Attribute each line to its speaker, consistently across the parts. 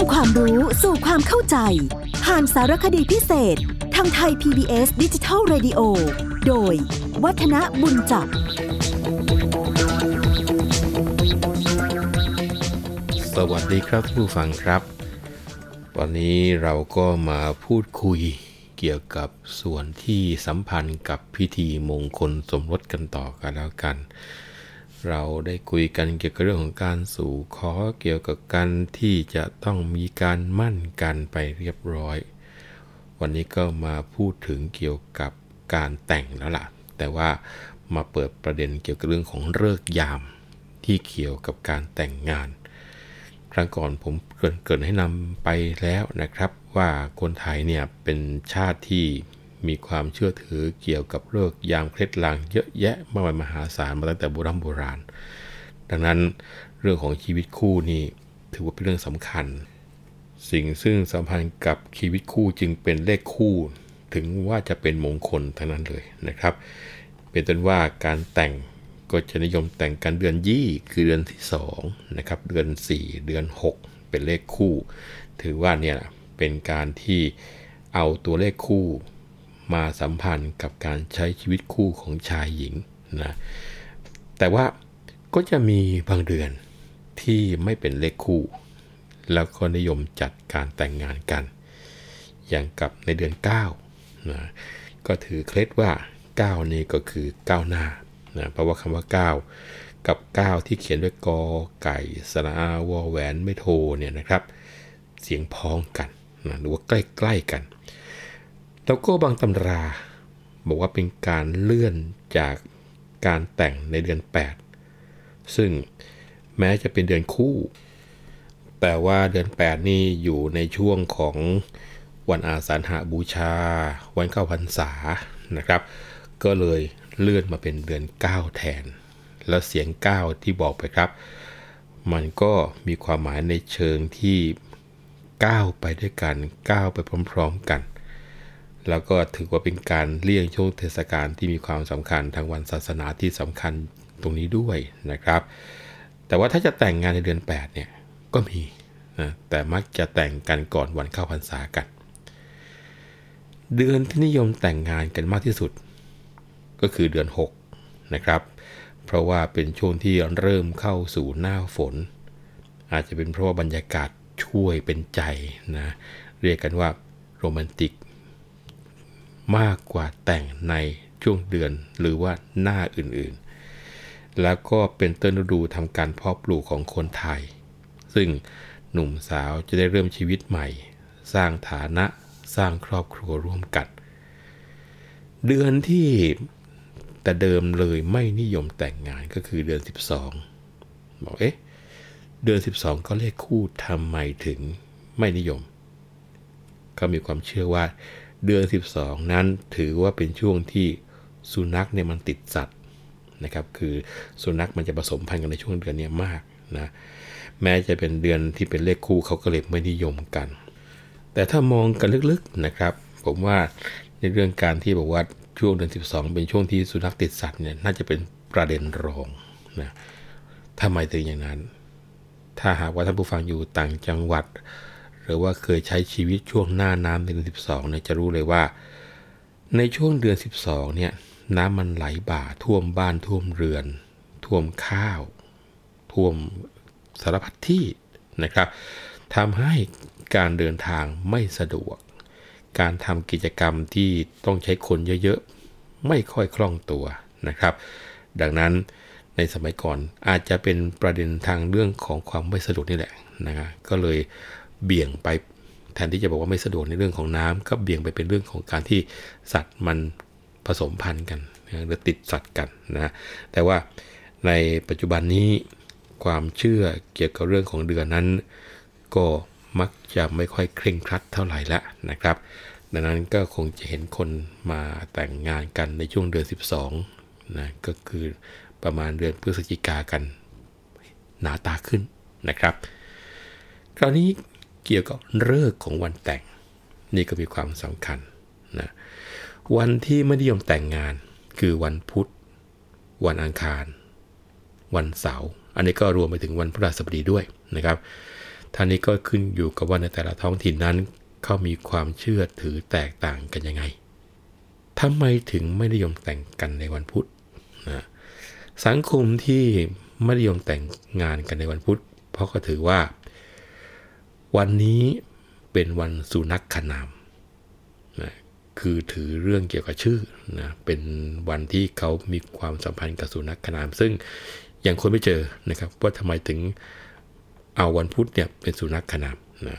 Speaker 1: ำความรู้สู่ความเข้าใจ ผ่านสารคดีพิเศษ ทางไทย PBS ดิจิทัล Radio โดย วัฒนบุญจับ
Speaker 2: สวัสดีครับผู้ฟังครับ วันนี้เราก็มาพูดคุยเกี่ยวกับส่วนที่สัมพันธ์กับพิธีมงคลสมรสกันต่อกันแล้วกัน เราได้คุยกันเกี่ยวกับเรื่องของการสู่ขอเกี่ยวกับการที่จะต้องมีการมั่นกันไปเรียบร้อย วันนี้ก็มาพูดถึงเกี่ยวกับการแต่งแล้วล่ะ แต่ว่ามาเปิดประเด็นเกี่ยวกับเรื่องของเลิกยามที่เกี่ยวกับการแต่งงาน ครั้งก่อนผมเกินเกินให้นำไปแล้วนะครับ ว่าคนไทยเนี่ยเป็นชาติที่ มีความเชื่อถือเกี่ยวกับเลิกยามเคล็ดลางเยอะแยะมากมายมหาศาลมาตั้งแต่โบราณโบราณ ดังนั้นเรื่องของชีวิตคู่นี่ถือว่าเป็นเรื่องสำคัญ สิ่งซึ่งสัมพันธ์กับชีวิตคู่จึงเป็นเลขคู่ ถึงว่าจะเป็นมงคลทั้งนั้นเลยนะครับ เป็นต้นว่าการแต่งก็จะนิยมแต่งกันเดือนยี่คือเดือนที่2นะครับเดือน 4 เดือน 6 เป็นเลขคู่ ถือว่าเนี่ยเป็นการที่เอาตัวเลขคู่ มาสัมพันธ์กับการใช้ชีวิตคู่ของชายหญิงนะแต่ว่าก็จะมีบางเดือนที่ไม่เป็นเลขคู่ แล้วก็นิยมจัดการแต่งงานกัน อย่างกับในเดือน9นะก็ถือเคล็ดว่า 9 นี่ก็คือก้าวหน้านะเพราะว่าคำว่า 9 กับ 9 ที่เขียนด้วยกอไก่สระอาวอแหวนไม่โทเนี่ยนะครับ เสียงพ้องกันนะหรือว่าใกล้ๆกัน แล้วก็บางตำรา บอกว่าเป็นการเลื่อนจากการแต่งในเดือน 8 ซึ่งแม้จะเป็นเดือนคู่ แต่ว่าเดือน 8 นี่อยู่ในช่วงของวันอาสาฬหาบูชา วันเข้าพรรษานะครับ ก็เลยเลื่อนมาเป็นเดือน 9 แทน แล้วเสียง 9 ที่บอกไปครับ มันก็มีความหมายในเชิงที่ก้าวไปด้วยกันก้าวไปพร้อม ๆกัน แล้วก็ถือว่าเป็นการเลี่ยงช่วงเทศกาลที่มีความสำคัญทางวันศาสนาที่สำคัญตรงนี้ด้วยนะครับ แต่ว่าถ้าจะแต่งงานในเดือน8เนี่ยก็มีนะแต่มักจะแต่งกันก่อนวันเข้าพรรษากัน เดือนที่นิยมแต่งงานกันมากที่สุด ก็คือเดือน 6 นะครับ เพราะว่าเป็นช่วงที่เริ่มเข้าสู่หน้าฝน อาจจะเป็นเพราะว่าบรรยากาศช่วยเป็นใจนะเรียกกันว่าโรแมนติก มากกว่าแต่งในช่วงเดือนหรือว่าหน้าอื่นๆ แล้วก็เป็นต้นฤดูทำการเพาะปลูกของคนไทย ซึ่งหนุ่มสาวจะได้เริ่มชีวิตใหม่ สร้างฐานะสร้างครอบครัวร่วมกัน เดือนที่แต่เดิมเลยไม่นิยมแต่งงานก็คือเดือน 12 บอกเอ๊ะเดือน 12 ก็เลขคู่ทำไมถึงไม่นิยม ก็มีความเชื่อว่า เดือน 12 นั้นถือว่าเป็นช่วงที่สุนัขเนี่ยมันติดสัตว์นะครับ คือสุนัขมันจะผสมพันธุ์กันในช่วงเดือนนี้มากนะ แม้จะเป็นเดือนที่เป็นเลขคู่เขาก็เลยไม่นิยมกัน แต่ถ้ามองกันลึกๆนะครับ ผมว่าในเรื่องการที่บอกว่าช่วงเดือน 12 เป็นช่วงที่สุนัขติดสัตว์เนี่ยน่าจะเป็นประเด็นรองนะทำไมถึงอย่างนั้น ถ้าหากว่าท่านผู้ฟังอยู่ต่างจังหวัด หรือว่าเคยใช้ชีวิตช่วงหน้าน้ำเดือน12เนี่ยจะรู้เลยว่า ในช่วงเดือน 12เนี่ยน้ำมันไหลบ่าท่วมบ้านท่วมเรือน ท่วมข้าว ท่วมสารพัดที่นะครับทำให้การเดินทางไม่สะดวก การทำกิจกรรมที่ต้องใช้คนเยอะๆ ไม่ค่อยคล่องตัวนะครับ ดังนั้นในสมัยก่อนอาจจะเป็นประเด็นทางเรื่องของความไม่สะดวกนี่แหละนะก็เลย เบี่ยงไปแทนที่จะบอกว่าไม่สะดวกในเรื่องของน้ำก็เบี่ยงไปเป็นเรื่องของการที่สัตว์มันผสมพันธุ์กันหรือติดสัตว์กันนะแต่ว่าในปัจจุบันนี้ความเชื่อเกี่ยวกับเรื่องของเดือนนั้น ก็มักจะไม่ค่อยเคร่งครัดเท่าไหร่ละนะครับ ดังนั้นก็คงจะเห็นคนมาแต่งงานกันในช่วงเดือน 12นะก็คือประมาณเดือนพฤศจิกากันหนาตาขึ้นนะครับ คราวนี้ เกี่ยวกับเลิกของวันแต่ง นี่ก็มีความสำคัญนะวันที่ไม่นิยมแต่งงานคือวันพุธ วันอังคาร วันเสาร์อันนี้ก็รวมไปถึงวันพฤหัสบดีด้วยนะครับท่านี้ก็ขึ้นอยู่กับว่าในแต่ละท้องถิ่นนั้นเขามีความเชื่อถือแตกต่างกันยังไงทำไมถึงไม่นิยมแต่งกันในวันพุธนะสังคมที่ไม่นิยมแต่งงานกันในวันพุธ เพราะก็ถือว่า วันนี้เป็นวันสุนัขขนามนะคือถือเรื่องเกี่ยวกับชื่อนะเป็นวันที่เขามีความสัมพันธ์กับสุนัขขนาม ซึ่งยังคนไม่เจอนะครับว่าทำไมถึงเอาวันพุธเนี่ยเป็นสุนัขขนามนะ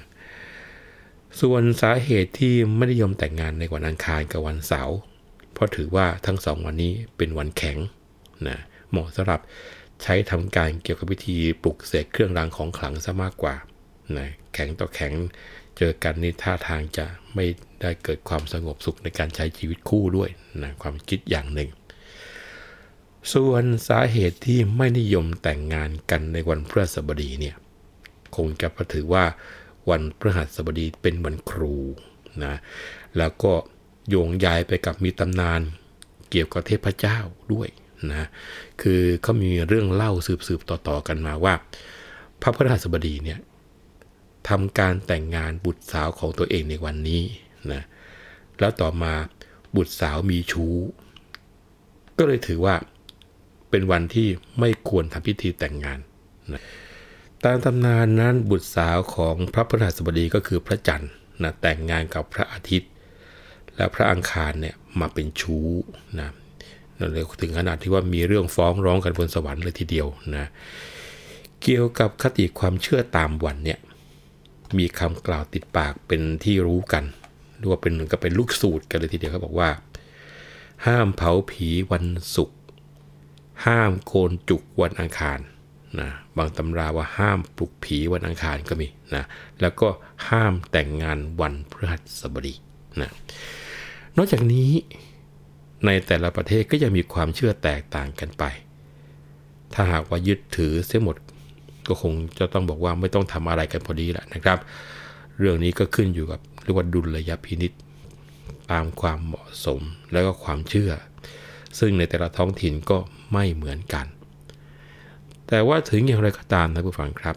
Speaker 2: ส่วนสาเหตุที่ไม่นิยมแต่งงานในวันอังคารกับวันเสาร์เพราะถือว่าทั้งสองวันนี้เป็นวันแข็งนะเหมาะสำหรับใช้ทำการเกี่ยวกับวิธีปลุกเสกเครื่องรางของขลังซะมากกว่า นะแข็งต่อแข็งเจอกันนี่ท่าทางจะไม่ได้เกิดความสงบสุขในการใช้ชีวิตคู่ด้วยนะความคิดอย่างหนึ่ง ส่วนสาเหตุที่ไม่นิยมแต่งงานกันในวันพฤหัสบดีเนี่ยคงจะถือว่าวันพฤหัสบดีเป็นวันครูนะแล้วก็โยงยายไปกับมีตำนานเกี่ยวกับเทพเจ้าด้วยนะคือเขามีเรื่องเล่าสืบๆต่อๆกันมาว่า พระพฤหัสบดีเนี่ย ทำการแต่งงานบุตรสาวของตัวเองในวันนี้นะแล้วต่อมาบุตรสาวมีชู้ ก็เลยถือว่าเป็นวันที่ไม่ควรทำพิธีแต่งงานนะตามตำนานนั้นบุตรสาวของพระพฤหัสบดีก็คือพระจันทร์นะแต่งงานกับพระอาทิตย์ และพระอังคารเนี่ยมาเป็นชู้นะเลยถึงขนาดที่ว่ามีเรื่องฟ้องร้องกันบนสวรรค์เลยทีเดียวนะเกี่ยวกับคติความเชื่อตามวันเนี่ย มีคำกล่าวติดปากเป็นที่รู้กันหรือว่าเป็นก็เป็นลูกสูตรกันเลยทีเดียวเขาบอกว่า ห้ามเผาผีวันศุกร์ห้ามโกนจุกวันอังคารนะบางตำราว่าห้ามปลุกผีวันอังคารก็มีนะแล้วก็ห้ามแต่งงานวันพฤหัสบดีนะนอกจากนี้ในแต่ละประเทศก็ยังมีความเชื่อแตกต่างกันไป ถ้าหากว่ายึดถือเสียหมด ก็คงจะต้องบอกว่าไม่ต้องทำอะไรกันพอดีแหละนะครับ เรื่องนี้ก็ขึ้นอยู่กับเรียกว่าดุลยพินิษตามความเหมาะสมแล้วก็ความเชื่อ ซึ่งในแต่ละท้องถิ่นก็ไม่เหมือนกัน แต่ว่าถึงอย่างไรก็ตามนะผู้ฟังครับ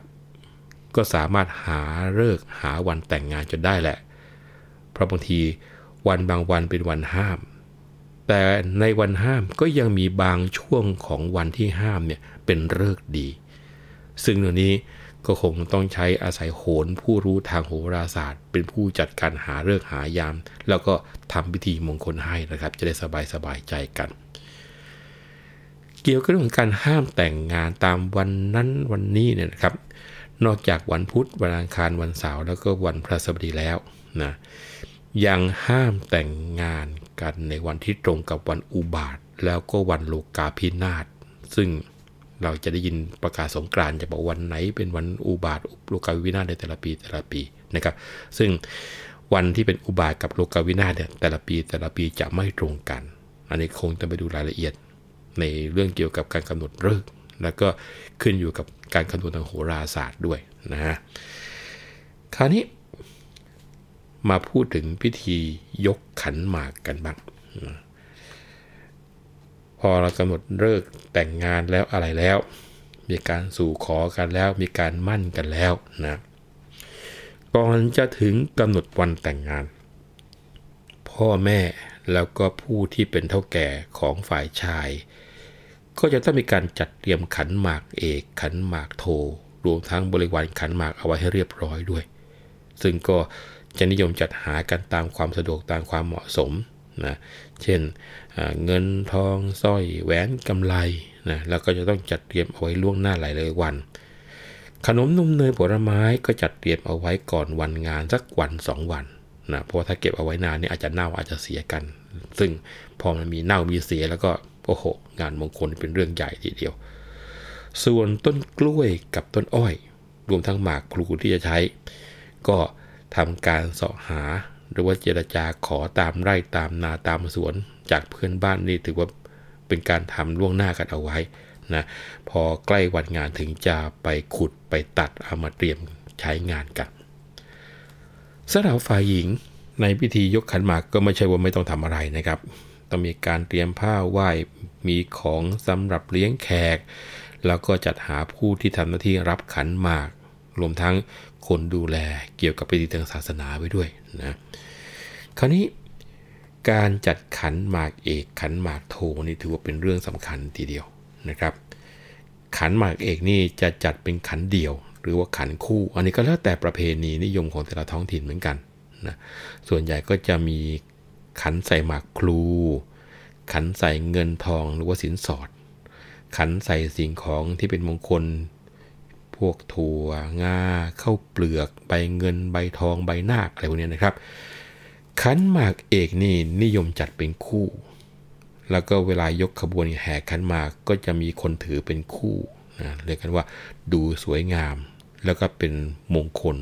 Speaker 2: ก็สามารถหาเลิกหาวันแต่งงานจนได้แหละ เพราะบางทีวันบางวันเป็นวันห้าม แต่ในวันห้ามก็ยังมีบางช่วงของวันที่ห้ามเนี่ยเป็นเลิกดี ซึ่งเรื่องนี้ก็คงต้องใช้อาศัยโหนผู้รู้ทางโหราศาสตร์ เป็นผู้จัดการหาเลิกหายาม แล้วก็ทำพิธีมงคลให้นะครับ จะได้สบายสบายใจกัน เกี่ยวกับเรื่องการห้ามแต่งงานตามวันนั้นวันนี้เนี่ยนะครับ นอกจากวันพุธวันอังคารวันเสาร์แล้วก็วันพฤหัสบดีแล้วนะยังห้ามแต่งงานกันในวันที่ตรงกับวันอุบาท แล้วก็วันโลกาพินาศซึ่ง เราจะได้ยินประกาศสงกรานต์จะบอกวันไหนเป็นวันอุบาทโลกาวินาศในแต่ละปีแต่ละปีนะครับ ซึ่งวันที่เป็นอุบาทกับโลกาวินาศเนี่ยแต่ละปีแต่ละปีจะไม่ตรงกัน อันนี้คงต้องไปดูรายละเอียดในเรื่องเกี่ยวกับการกำหนดฤกษ์แล้วก็ขึ้นอยู่กับการคำนวณทางโหราศาสตร์ด้วยนะฮะคราวนี้มาพูดถึงพิธียกขันหมากกันบ้าง อเรากำหนดเลิกแต่งงานแล้วอะไรแล้ว มีการสู่ขอกันแล้ว มีการมั่นกันแล้วนะก่อนจะถึงกำหนดวันแต่งงาน พ่อแม่แล้วก็ผู้ที่เป็นเท่าแก่ของฝ่ายชาย ก็จะต้องมีการจัดเตรียมขันหมากเอกขันหมากโทรวมทั้งบริวารขันหมากเอาไว้ให้เรียบร้อยด้วย ซึ่งก็จะนิยมจัดหากันตามความสะดวกตามความเหมาะสม นะเช่นเงินทองสร้อยแหวนกำไรนะแล้วก็จะต้องจัดเตรียมเอาไว้ล่วงหน้าหลายเลยวัน ขนมนมเนยผลไม้ก็จัดเตรียมเอาไว้ก่อนวันงานสักวันสองวันนะเพราะถ้าเก็บเอาไว้นานนี่อาจจะเน่าอาจจะเสียกัน ซึ่งพอมันมีเน่ามีเสียแล้วก็โอ้โหงานมงคลเป็นเรื่องใหญ่ทีเดียว ส่วนต้นกล้วยกับต้นอ้อย รวมทั้งหมากพลูที่จะใช้ ก็ทำการเสาะหา หรือว่าเจรจาขอตามไร่ตามนาตามสวน จากเพื่อนบ้านนี่ถือว่าเป็นการทำล่วงหน้ากันเอาไว้นะพอใกล้วันงานถึงจะไปขุดไปตัดเอามาเตรียมใช้งานกันสำหรับฝ่ายหญิงในพิธียกขันหมากก็ไม่ใช่ว่าไม่ต้องทำอะไรนะครับ ต้องมีการเตรียมผ้าไหว้มีของสำหรับเลี้ยงแขก แล้วก็จัดหาผู้ที่ทำหน้าที่รับขันหมาก รวมทั้งคนดูแลเกี่ยวกับพิธีทางศาสนาไว้ด้วยนะคราวนี้การจัดขันหมากเอกขันหมากโทนี่ถือว่าเป็นเรื่องสำคัญทีเดียวนะครับ ขันหมากเอกนี่จะจัดเป็นขันเดียว หรือว่าขันคู่ อันนี้ก็แล้วแต่ประเพณีนิยมของแต่ละท้องถิ่นเหมือนกันนะส่วนใหญ่ก็จะมีขันใส่หมากพลู ขันใส่เงินทองหรือว่าสินสอด ขันใส่สิ่งของที่เป็นมงคล วกถั่วงาข้าวเปลือก ใบเงินใบทองใบนาคอะไรพวกนี้นะครับ ขันหมากเอกนี่นิยมจัดเป็นคู่ แล้วก็เวลายกขบวนแห่ขันหมากก็จะมีคนถือเป็นคู่นะเรียกกันว่าดูสวยงาม แล้วก็เป็นมงคล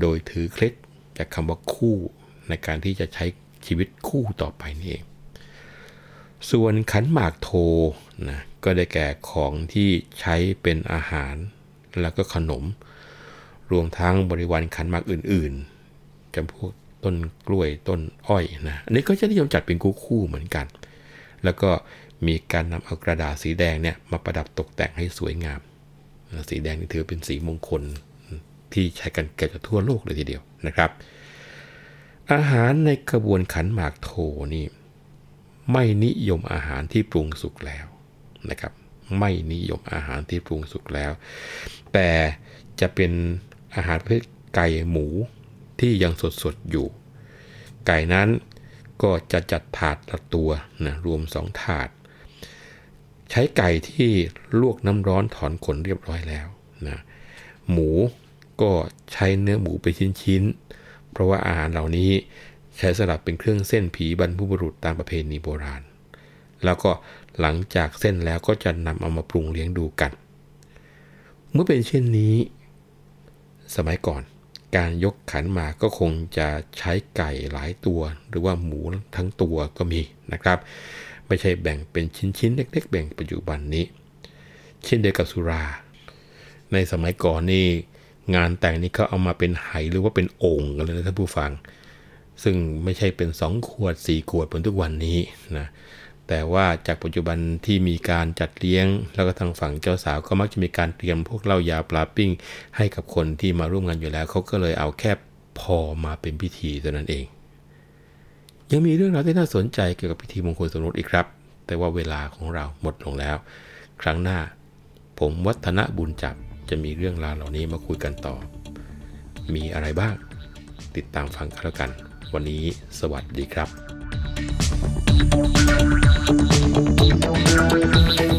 Speaker 2: โดยถือเคล็ดจากคำว่าคู่ในการที่จะใช้ชีวิตคู่ต่อไปนี่เอง ส่วนขันหมากโทนะก็ได้แก่ของที่ใช้เป็นอาหาร แล้วก็ขนม รวมทั้งบริวารขันหมากอื่นๆจำพวกต้นกล้วยต้นอ้อยนะอันนี้ก็จะนิยมจัดเป็นคู่คู่เหมือนกัน แล้วก็มีการนำเอากระดาษสีแดงเนี่ยมาประดับตกแต่งให้สวยงาม สีแดงนี่ถือเป็นสีมงคลที่ใช้กันเกือบทั่วโลกเลยทีเดียวนะครับ อาหารในกระบวนขันหมากโทนี่ไม่นิยมอาหารที่ปรุงสุกแล้วนะครับ ไม่นิยมอาหารที่ปรุงสุกแล้ว แต่จะเป็นอาหารประเภทไก่หมูที่ยังสดๆอยู่ ไก่นั้นก็จะจัดถาดละตัวนะรวม2ถาด ใช้ไก่ที่ลวกน้ำร้อนถอนขนเรียบร้อยแล้วนะหมูก็ใช้เนื้อหมูไปชิ้นๆ เพราะว่าอาหารเหล่านี้ใช้สลับเป็นเครื่องเส้นผีบรรพบุรุษตามประเพณีโบราณ แล้วก็ หลังจากเส้นแล้วก็จะนำเอามาปรุงเลี้ยงดูกัน เมื่อเป็นเช่นนี้ สมัยก่อนการยกขันมากก็คงจะใช้ไก่หลายตัว หรือว่าหมูทั้งตัวก็มีนะครับ ไม่ใช่แบ่งเป็นชิ้นๆ เล็ก ๆ แบ่งปัจจุบันนี้ เช่นเดียวกับสุรา ในสมัยก่อนนี่งานแต่งนี่เขาเอามาเป็นไหหรือว่าเป็นโอ่งกันเลยนะท่านผู้ฟัง ซึ่งไม่ใช่เป็น 2 ขวด 4 ขวดเหมือนทุกวันนี้นะ แต่ว่าจากปัจจุบันที่มีการจัดเลี้ยง แล้วก็ทางฝั่งเจ้าสาวก็มักจะมีการเตรียมพวกเหล้ายาปลาปิ้ง ให้กับคนที่มาร่วมงานอยู่แล้วเขาก็เลยเอาแค่พอมาเป็นพิธีเท่านั้นเอง ยังมีเรื่องราวที่น่าสนใจเกี่ยวกับพิธีมงคลสมรสอีกครับ แต่ว่าเวลาของเราหมดลงแล้ว ครั้งหน้า ผมวัฒนบุญจับจะมีเรื่องราวเหล่านี้มาคุยกันต่อ มีอะไรบ้าง ติดตามฟังกันแล้วกัน วันนี้สวัสดีครับ Thank you.